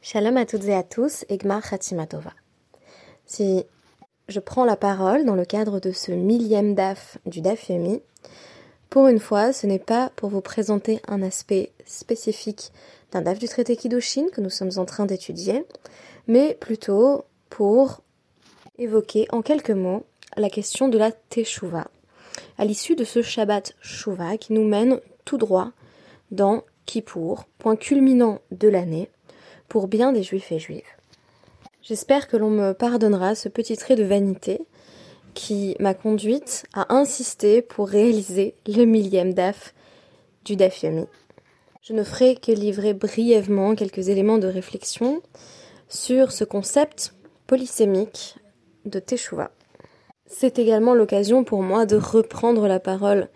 Shalom à toutes et à tous, Egmar Khatimatova. Si je prends la parole dans le cadre de ce millième DAF du DAF Yomi, pour une fois, ce n'est pas pour vous présenter un aspect spécifique d'un DAF du traité Kiddushin que nous sommes en train d'étudier, mais plutôt pour évoquer en quelques mots la question de la Teshuvah, à l'issue de ce Shabbat Shuvah qui nous mène tout droit dans Kippour, point culminant de l'année, pour bien des juifs et juives. J'espère que l'on me pardonnera ce petit trait de vanité qui m'a conduite à insister pour réaliser le millième DAF du DAF Yomi. Je ne ferai que livrer brièvement quelques éléments de réflexion sur ce concept polysémique de Teshuvah. C'est également l'occasion pour moi de reprendre la parole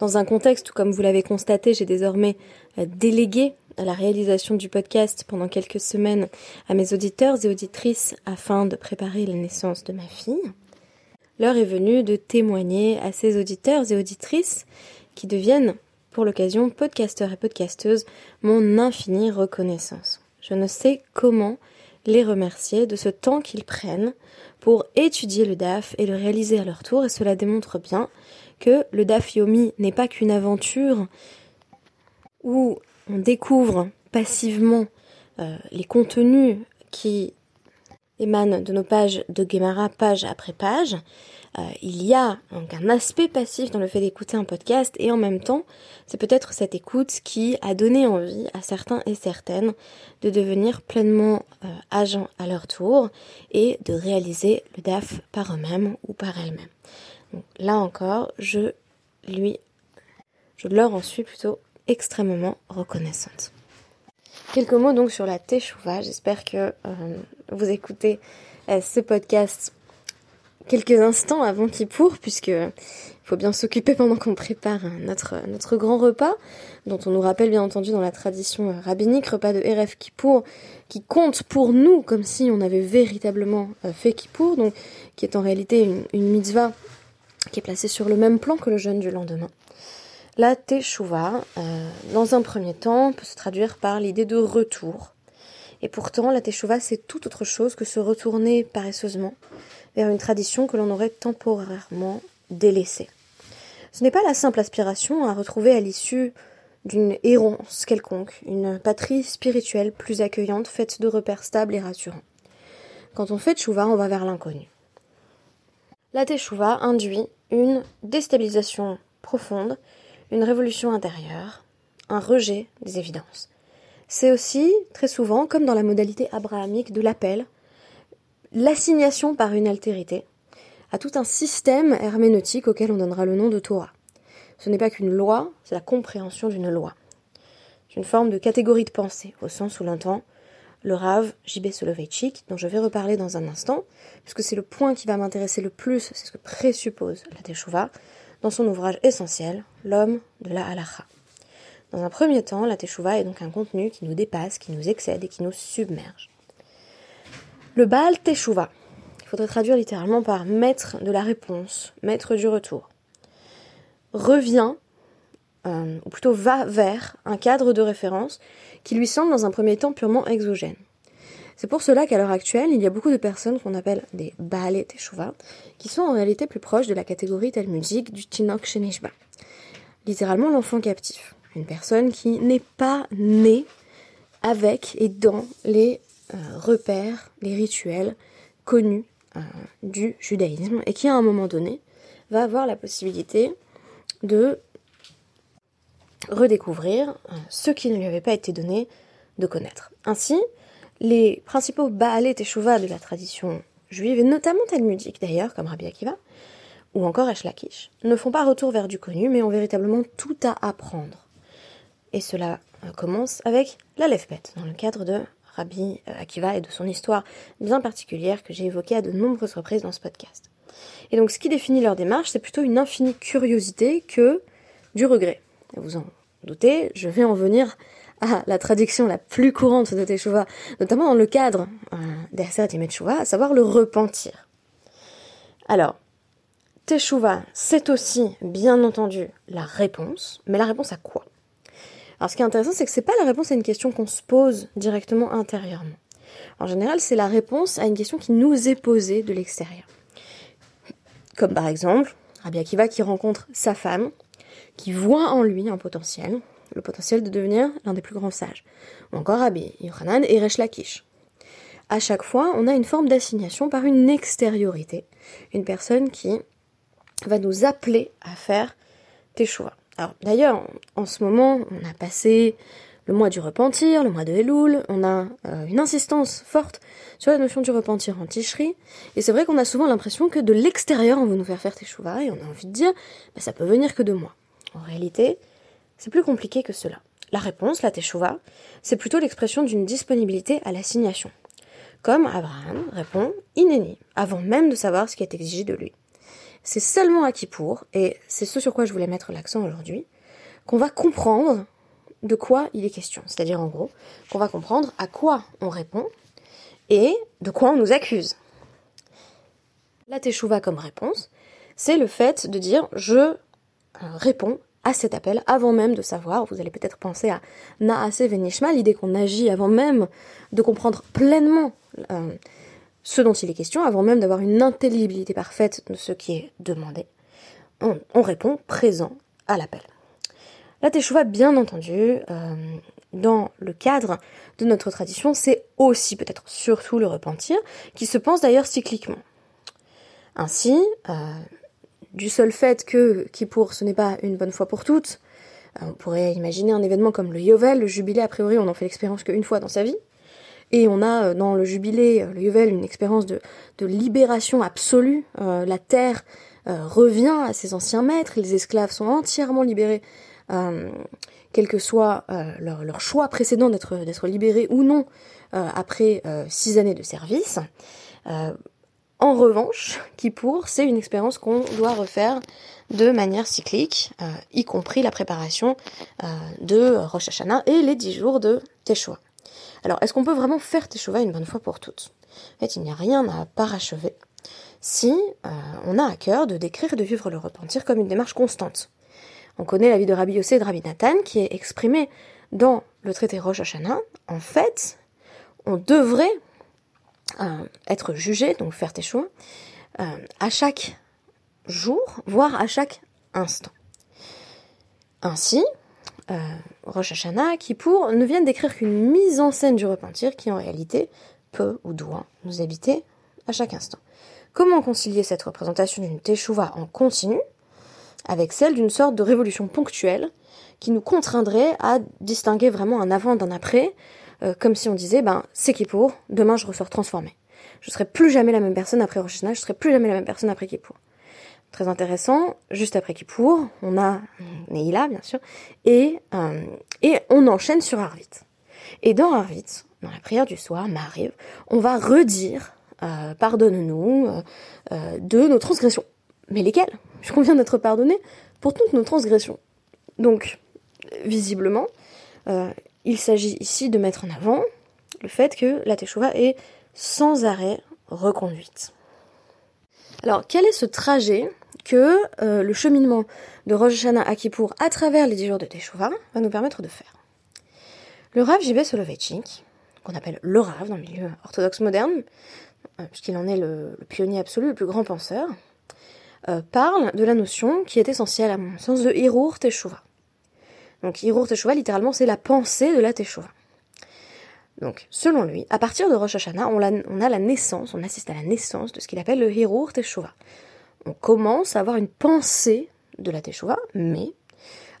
dans un contexte où, comme vous l'avez constaté, j'ai désormais délégué à la réalisation du podcast pendant quelques semaines à mes auditeurs et auditrices afin de préparer la naissance de ma fille. L'heure est venue de témoigner à ces auditeurs et auditrices qui deviennent, pour l'occasion, podcasteurs et podcasteuses, mon infinie reconnaissance. Je ne sais comment les remercier de ce temps qu'ils prennent pour étudier le DAF et le réaliser à leur tour, et cela démontre bien que le DAF Yomi n'est pas qu'une aventure où on découvre passivement euh, les contenus qui émanent de nos pages de Gemara page après page. Euh, il y a donc un aspect passif dans le fait d'écouter un podcast et en même temps, c'est peut-être cette écoute qui a donné envie à certains et certaines de devenir pleinement euh, agents à leur tour et de réaliser le DAF par eux-mêmes ou par elles-mêmes. là encore, je lui, je leur en suis plutôt extrêmement reconnaissante. Quelques mots donc sur la Teshuvah. J'espère que euh, vous écoutez euh, ce podcast quelques instants avant Kippour, puisque il faut bien s'occuper pendant qu'on prépare notre, notre grand repas, dont on nous rappelle bien entendu dans la tradition euh, rabbinique, repas de Erev Kippour, qui compte pour nous comme si on avait véritablement fait Kippour, donc qui est en réalité une, une mitzvah qui est placée sur le même plan que le jeûne du lendemain. La teshuva, euh, dans un premier temps, peut se traduire par l'idée de retour. Et pourtant, la teshuva, c'est tout autre chose que se retourner paresseusement vers une tradition que l'on aurait temporairement délaissée. Ce n'est pas la simple aspiration à retrouver à l'issue d'une errance quelconque, une patrie spirituelle plus accueillante, faite de repères stables et rassurants. Quand on fait teshuva, on va vers l'inconnu. La teshuva induit une déstabilisation profonde une révolution intérieure, un rejet des évidences. C'est aussi, très souvent, comme dans la modalité abrahamique de l'appel, l'assignation par une altérité à tout un système herméneutique auquel on donnera le nom de Torah. Ce n'est pas qu'une loi, c'est la compréhension d'une loi. C'est une forme de catégorie de pensée, au sens où l'entend le Rav J.B. Soloveitchik, dont je vais reparler dans un instant, puisque c'est le point qui va m'intéresser le plus, c'est ce que présuppose la Teshuvah, dans son ouvrage essentiel, L'homme de la halacha. Dans un premier temps, la teshuva est donc un contenu qui nous dépasse, qui nous excède et qui nous submerge. Le Baal teshuva, il faudrait traduire littéralement par maître de la réponse, maître du retour, revient, euh, ou plutôt va vers un cadre de référence qui lui semble dans un premier temps purement exogène. C'est pour cela qu'à l'heure actuelle, il y a beaucoup de personnes qu'on appelle des Teshuvah, qui sont en réalité plus proches de la catégorie talmudique du Tinok Shenishba. Littéralement l'enfant captif. Une personne qui n'est pas née avec et dans les euh, repères, les rituels connus euh, du judaïsme et qui à un moment donné va avoir la possibilité de redécouvrir euh, ce qui ne lui avait pas été donné de connaître. Ainsi, les principaux Baalé Teshuvah de la tradition juive, et notamment talmudique d'ailleurs, comme Rabbi Akiva, ou encore Eshlakish, ne font pas retour vers du connu, mais ont véritablement tout à apprendre. Et cela euh, commence avec la Lefpet, dans le cadre de Rabbi euh, Akiva et de son histoire bien particulière que j'ai évoquée à de nombreuses reprises dans ce podcast. Et donc ce qui définit leur démarche, c'est plutôt une infinie curiosité que du regret. Vous en doutez, je vais en venir à la traduction la plus courante de Teshuvah, notamment dans le cadre euh, d'Erset Teshuvah, à savoir le repentir. Alors, Teshuvah, c'est aussi, bien entendu, la réponse, mais la réponse à quoi? Alors ce qui est intéressant, c'est que c'est pas la réponse à une question qu'on se pose directement intérieurement. En général, c'est la réponse à une question qui nous est posée de l'extérieur. Comme par exemple, Rabbi Akiva qui rencontre sa femme, qui voit en lui un potentiel, le potentiel de devenir l'un des plus grands sages. Ou encore Rabbi Yochanan et Resh Lakish. À chaque fois, on a une forme d'assignation par une extériorité. Une personne qui va nous appeler à faire tes choix. Alors d'ailleurs, en ce moment, on a passé le mois du repentir, le mois de Elul, on a euh, une insistance forte sur la notion du repentir en ticherie, et c'est vrai qu'on a souvent l'impression que de l'extérieur on veut nous faire faire teshuva, et on a envie de dire, bah, ça peut venir que de moi. En réalité, c'est plus compliqué que cela. La réponse, la teshuva, c'est plutôt l'expression d'une disponibilité à l'assignation. Comme Abraham répond inéni, avant même de savoir ce qui est exigé de lui. C'est seulement à Kippour, et c'est ce sur quoi je voulais mettre l'accent aujourd'hui, qu'on va comprendre de quoi il est question. C'est-à-dire en gros qu'on va comprendre à quoi on répond et de quoi on nous accuse. La teshuva comme réponse, c'est le fait de dire je euh, réponds à cet appel avant même de savoir. Vous allez peut-être penser à Naase Venishma, l'idée qu'on agit avant même de comprendre pleinement euh, ce dont il est question, avant même d'avoir une intelligibilité parfaite de ce qui est demandé. on répond présent à l'appel. La teshuva, bien entendu, euh, dans le cadre de notre tradition, c'est aussi peut-être surtout le repentir, qui se pense d'ailleurs cycliquement. Ainsi, du seul fait que Kippour ce n'est pas une bonne fois pour toutes, euh, on pourrait imaginer un événement comme le Yovel, le jubilé, a priori on n'en fait l'expérience qu'une fois dans sa vie, et on a dans le jubilé, le Yovel, une expérience de, de libération absolue, la terre revient à ses anciens maîtres, les esclaves sont entièrement libérés euh, quel que soit euh, leur, choix précédent d'être libérés ou non euh, après six années de service. En revanche, Kippour, c'est une expérience qu'on doit refaire de manière cyclique, y compris la préparation de Rosh Hashanah et les dix jours de Teshuvah. Alors, est-ce qu'on peut vraiment faire Teshuvah une bonne fois pour toutes? En fait, il n'y a rien à parachever si on a à cœur de décrire et de vivre le repentir comme une démarche constante. On connaît la vie de Rabbi Yossé et de Rabbi Nathan qui est exprimée dans le traité Rosh Hashanah. En fait, on devrait euh, être jugé, donc faire tes choix, euh, à chaque jour, voire à chaque instant. Ainsi, euh, Rosh Hashanah, pour ne viennent décrire qu'une mise en scène du repentir qui en réalité peut ou doit nous habiter à chaque instant. Comment concilier cette représentation d'une teshuva en continu avec celle d'une sorte de révolution ponctuelle qui nous contraindrait à distinguer vraiment un avant d'un après, euh, comme si on disait, ben, c'est Kippour, demain je ressors transformé. Je serai plus jamais la même personne après Rosh Hashanah, je serai plus jamais la même personne après Kippour. Très intéressant, juste après Kippour, on a Neila, bien sûr, et, euh, et on enchaîne sur Arvit. Et dans Arvit, dans la prière du soir, m'arrive, on va redire, euh, pardonne-nous, de nos transgressions. Mais lesquelles? Puisqu'on vient d'être pardonné pour toutes nos transgressions. Donc, visiblement, il s'agit ici de mettre en avant le fait que la Teshuvah est sans arrêt reconduite. Alors, quel est ce trajet que euh, le cheminement de Rosh Hashanah à à travers les 10 jours de Teshuvah va nous permettre de faire? Le Rav J.B. Soloveitchik, qu'on appelle le Rav dans le milieu orthodoxe moderne, euh, puisqu'il en est le, pionnier absolu, le plus grand penseur, euh, parle de la notion qui est essentielle à mon sens de Hirur Teshuvah. Donc Hirur Teshuvah, littéralement, c'est la pensée de la Teshuvah. Donc, selon lui, à partir de Rosh Hashanah, on, a, la naissance, on assiste à la naissance de ce qu'il appelle le Hirur Teshuvah. On commence à avoir une pensée de la Teshuvah, mais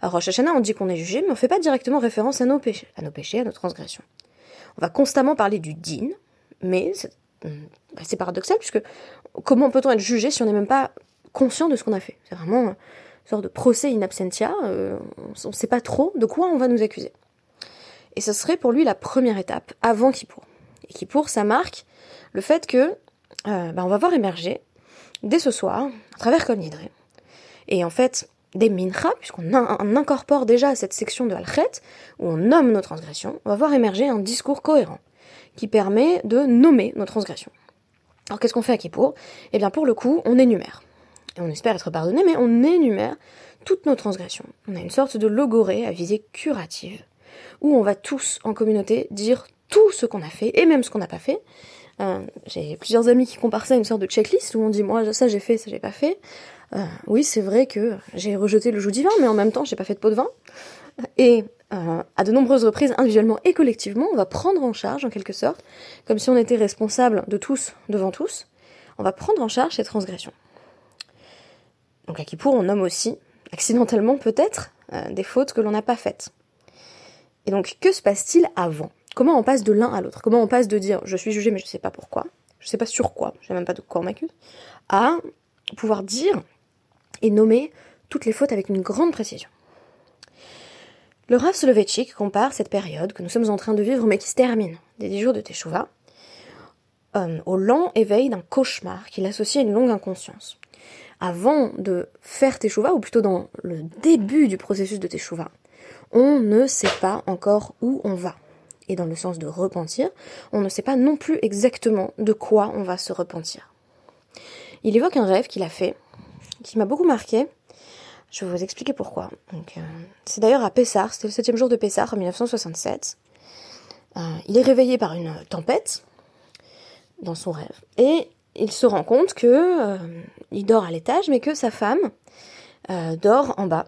à Rosh Hashanah, on dit qu'on est jugé, mais on ne fait pas directement référence à nos péchés, à nos péchés, à nos transgressions. On va constamment parler du din, mais c'est bah, paradoxal, puisque comment peut-on être jugé si on n'est même pas conscient de ce qu'on a fait? C'est vraiment sorte de procès in absentia. Euh, on ne sait pas trop de quoi on va nous accuser. Et ce serait pour lui la première étape avant Kippour. Et Kippour, ça marque le fait que euh, bah, on va voir émerger dès ce soir, à travers Kol et en fait des mincha, puisqu'on incorpore déjà cette section de Alchet, où on nomme nos transgressions, on va voir émerger un discours cohérent qui permet de nommer nos transgressions. Alors qu'est-ce qu'on fait à Kippour? Eh bien pour le coup, on énumère on espère être pardonné, mais on énumère toutes nos transgressions. On a une sorte de logorée à visée curative où on va tous en communauté dire tout ce qu'on a fait et même ce qu'on n'a pas fait. Euh, j'ai plusieurs amis qui comparent ça à une sorte de checklist où on dit moi ça j'ai fait, ça j'ai pas fait. Euh, oui, c'est vrai que j'ai rejeté le joug divin, mais en même temps j'ai pas fait de pot de vin. Et euh, à de nombreuses reprises, individuellement et collectivement, on va prendre en charge en quelque sorte, comme si on était responsable de tous devant tous, on va prendre en charge ces transgressions. Donc à Kippour, on nomme aussi, accidentellement peut-être, des fautes que l'on n'a pas faites. Et donc, que se passe-t-il avant? Comment on passe de l'un à l'autre? Comment on passe de dire je suis jugé mais je ne sais pas pourquoi, je ne sais pas sur quoi, je sais même pas de quoi on m'accuse, à pouvoir dire et nommer toutes les fautes avec une grande précision? Le Rav Soloveitchik compare cette période que nous sommes en train de vivre mais qui se termine, des dix jours de Teshuvah, euh, au lent éveil d'un cauchemar qu'il associe à une longue inconscience. Avant de faire Teshuvah, ou plutôt dans le début du processus de Teshuvah, on ne sait pas encore où on va. Et dans le sens de repentir, on ne sait pas non plus exactement de quoi on va se repentir. Il évoque un rêve qu'il a fait, qui m'a beaucoup marqué. Je vais vous expliquer pourquoi. Euh, c'est d'ailleurs à Pessar, c'était le septième jour de Pessar en 1967. Euh, il est réveillé par une tempête dans son rêve. Et il se rend compte que euh, il dort à l'étage, mais que sa femme dort en bas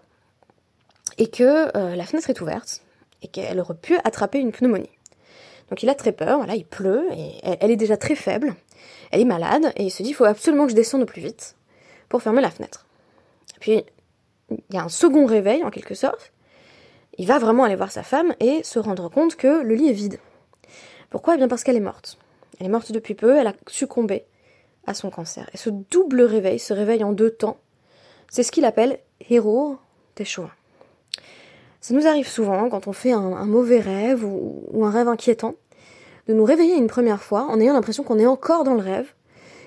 et que euh, la fenêtre est ouverte et qu'elle aurait pu attraper une pneumonie. Donc il a très peur, voilà, il pleut, et elle, est déjà très faible, elle est malade, et il se dit, il faut absolument que je descende au plus vite pour fermer la fenêtre. puis, il y a un second réveil, en quelque sorte, il va vraiment aller voir sa femme et se rendre compte que le lit est vide. Pourquoi? Eh bien parce qu'elle est morte. Elle est morte depuis peu, elle a succombé à son cancer. Et ce double réveil, ce réveil en deux temps, c'est ce qu'il appelle héros Teshuah. Ça nous arrive souvent quand on fait un, mauvais rêve ou, un rêve inquiétant, de nous réveiller une première fois en ayant l'impression qu'on est encore dans le rêve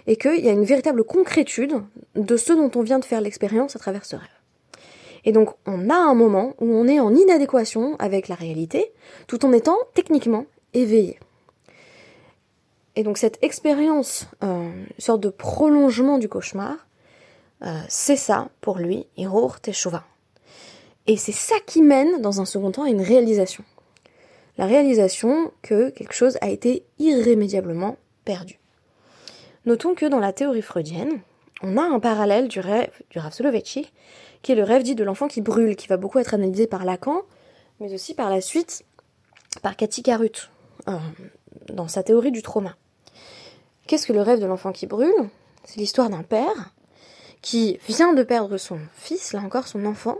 et qu'il y a une véritable concrétude de ce dont on vient de faire l'expérience à travers ce rêve. Et donc on a un moment où on est en inadéquation avec la réalité tout en étant techniquement éveillé. Et donc cette expérience, euh, une sorte de prolongement du cauchemar, euh, c'est ça pour lui, Hirur Teshuvah. Et c'est ça qui mène, dans un second temps, à une réalisation. La réalisation que quelque chose a été irrémédiablement perdu. Notons que dans la théorie freudienne, on a un parallèle du rêve du Rav qui est le rêve dit de l'enfant qui brûle, qui va beaucoup être analysé par Lacan, mais aussi par la suite par Cathy Carut, euh, dans sa théorie du trauma. Qu'est-ce que le rêve de l'enfant qui brûle? C'est l'histoire d'un père qui vient de perdre son fils, là encore son enfant,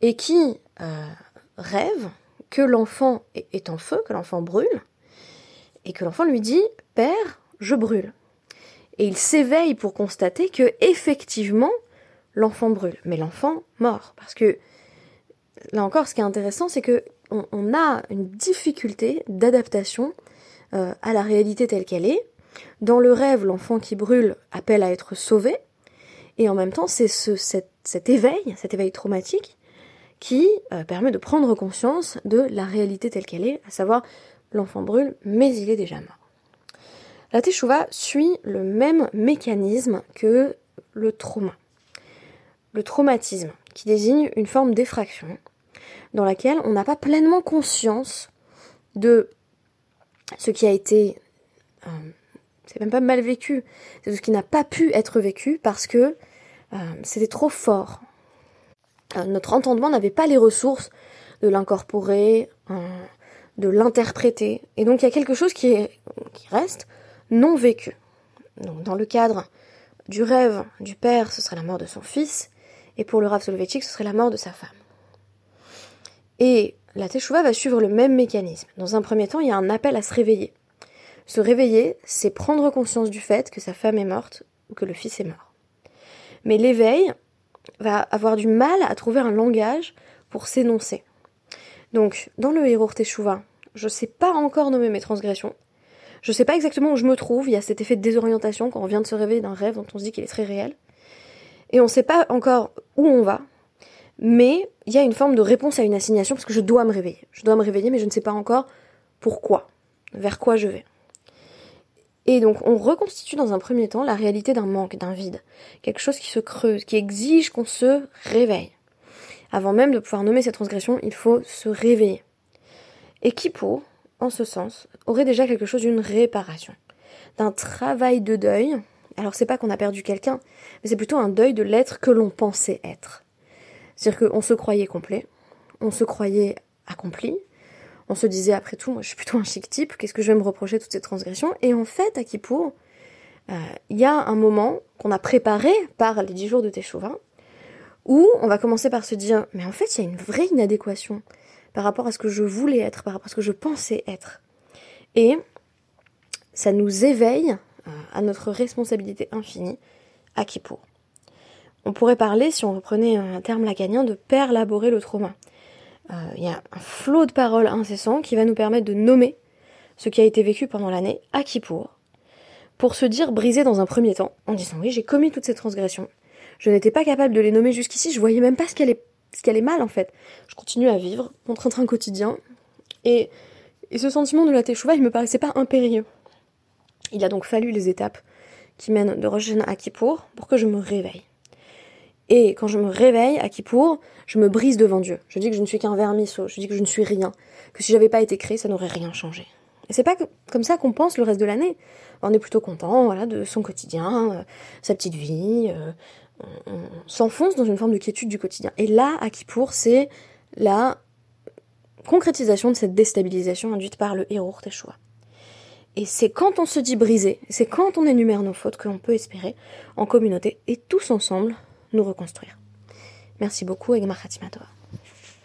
et qui euh, rêve que l'enfant est en feu, que l'enfant brûle, et que l'enfant lui dit Père, je brûle. Et il s'éveille pour constater que effectivement l'enfant brûle, mais l'enfant mort, parce que là encore, ce qui est intéressant, c'est que on, a une difficulté d'adaptation euh, à la réalité telle qu'elle est. Dans le rêve, l'enfant qui brûle appelle à être sauvé, et en même temps, c'est ce, cet éveil, cet éveil traumatique, qui euh, permet de prendre conscience de la réalité telle qu'elle est, à savoir l'enfant brûle, mais il est déjà mort. La teshuva suit le même mécanisme que le trauma. Le traumatisme, qui désigne une forme d'effraction, dans laquelle on n'a pas pleinement conscience de ce qui a été, euh, c'est même pas mal vécu, c'est de ce qui n'a pas pu être vécu parce que euh, c'était trop fort, euh, notre entendement n'avait pas les ressources de l'incorporer, euh, de l'interpréter. Et donc il y a quelque chose qui, est, qui reste non vécu. Dans le cadre du rêve du père, ce serait la mort de son fils, et pour le Rav Soloveitchik, ce serait la mort de sa femme. Et la Teshuvah va suivre le même mécanisme. Dans un premier temps, il y a un appel à se réveiller. Se réveiller, c'est prendre conscience du fait que sa femme est morte ou que le fils est mort. Mais l'éveil, va avoir du mal à trouver un langage pour s'énoncer. Donc, dans le héros Teshuvah, je ne sais pas encore nommer mes transgressions. Je ne sais pas exactement où je me trouve. Il y a cet effet de désorientation quand on vient de se réveiller d'un rêve dont on se dit qu'il est très réel. Et on ne sait pas encore où on va. Mais il y a une forme de réponse à une assignation parce que je dois me réveiller. Je dois me réveiller, mais je ne sais pas encore pourquoi, vers quoi je vais. Et donc on reconstitue dans un premier temps la réalité d'un manque, d'un vide, quelque chose qui se creuse, qui exige qu'on se réveille. Avant même de pouvoir nommer cette transgression, il faut se réveiller. Et Kippour, en ce sens, aurait déjà quelque chose d'une réparation, d'un travail de deuil. Alors c'est pas qu'on a perdu quelqu'un, mais c'est plutôt un deuil de l'être que l'on pensait être. C'est-à-dire qu'on se croyait complet, on se croyait accompli, on se disait après tout, moi je suis plutôt un chic type, qu'est-ce que je vais me reprocher toutes ces transgressions? Et en fait, à Kippour, euh, il y a un moment qu'on a préparé par les dix jours de Teshuvah, où on va commencer par se dire, mais en fait, il y a une vraie inadéquation par rapport à ce que je voulais être, par rapport à ce que je pensais être. Et ça nous éveille euh, à notre responsabilité infinie à Kippour. On pourrait parler, si on reprenait un terme lacanien, de perlaborer le trauma. Euh, il y a un flot de paroles incessant qui va nous permettre de nommer ce qui a été vécu pendant l'année à Kippour, pour se dire brisé dans un premier temps, en disant oui, j'ai commis toutes ces transgressions. Je n'étais pas capable de les nommer jusqu'ici, je voyais même pas ce qu'elle est ce qu'elle est mal en fait. Je continue à vivre mon train-train quotidien et, et ce sentiment de la teshuva, il me paraissait pas impérieux. Il a donc fallu les étapes qui mènent de Rosh à Kippour pour que je me réveille. Et quand je me réveille à Kippour, je me brise devant Dieu. Je dis que je ne suis qu'un vermisseau, je dis que je ne suis rien, que si j'avais pas été créé, ça n'aurait rien changé. Et c'est pas comme ça qu'on pense le reste de l'année. On est plutôt content, voilà, de son quotidien, euh, sa petite vie, euh, on, s'enfonce dans une forme de quiétude du quotidien. Et là, à Kippour, c'est la concrétisation de cette déstabilisation induite par le héros Teshua. Et c'est quand on se dit brisé, c'est quand on énumère nos fautes que l'on peut espérer, en communauté, et tous ensemble, nous reconstruire. Merci beaucoup, Egmar Khatimatova.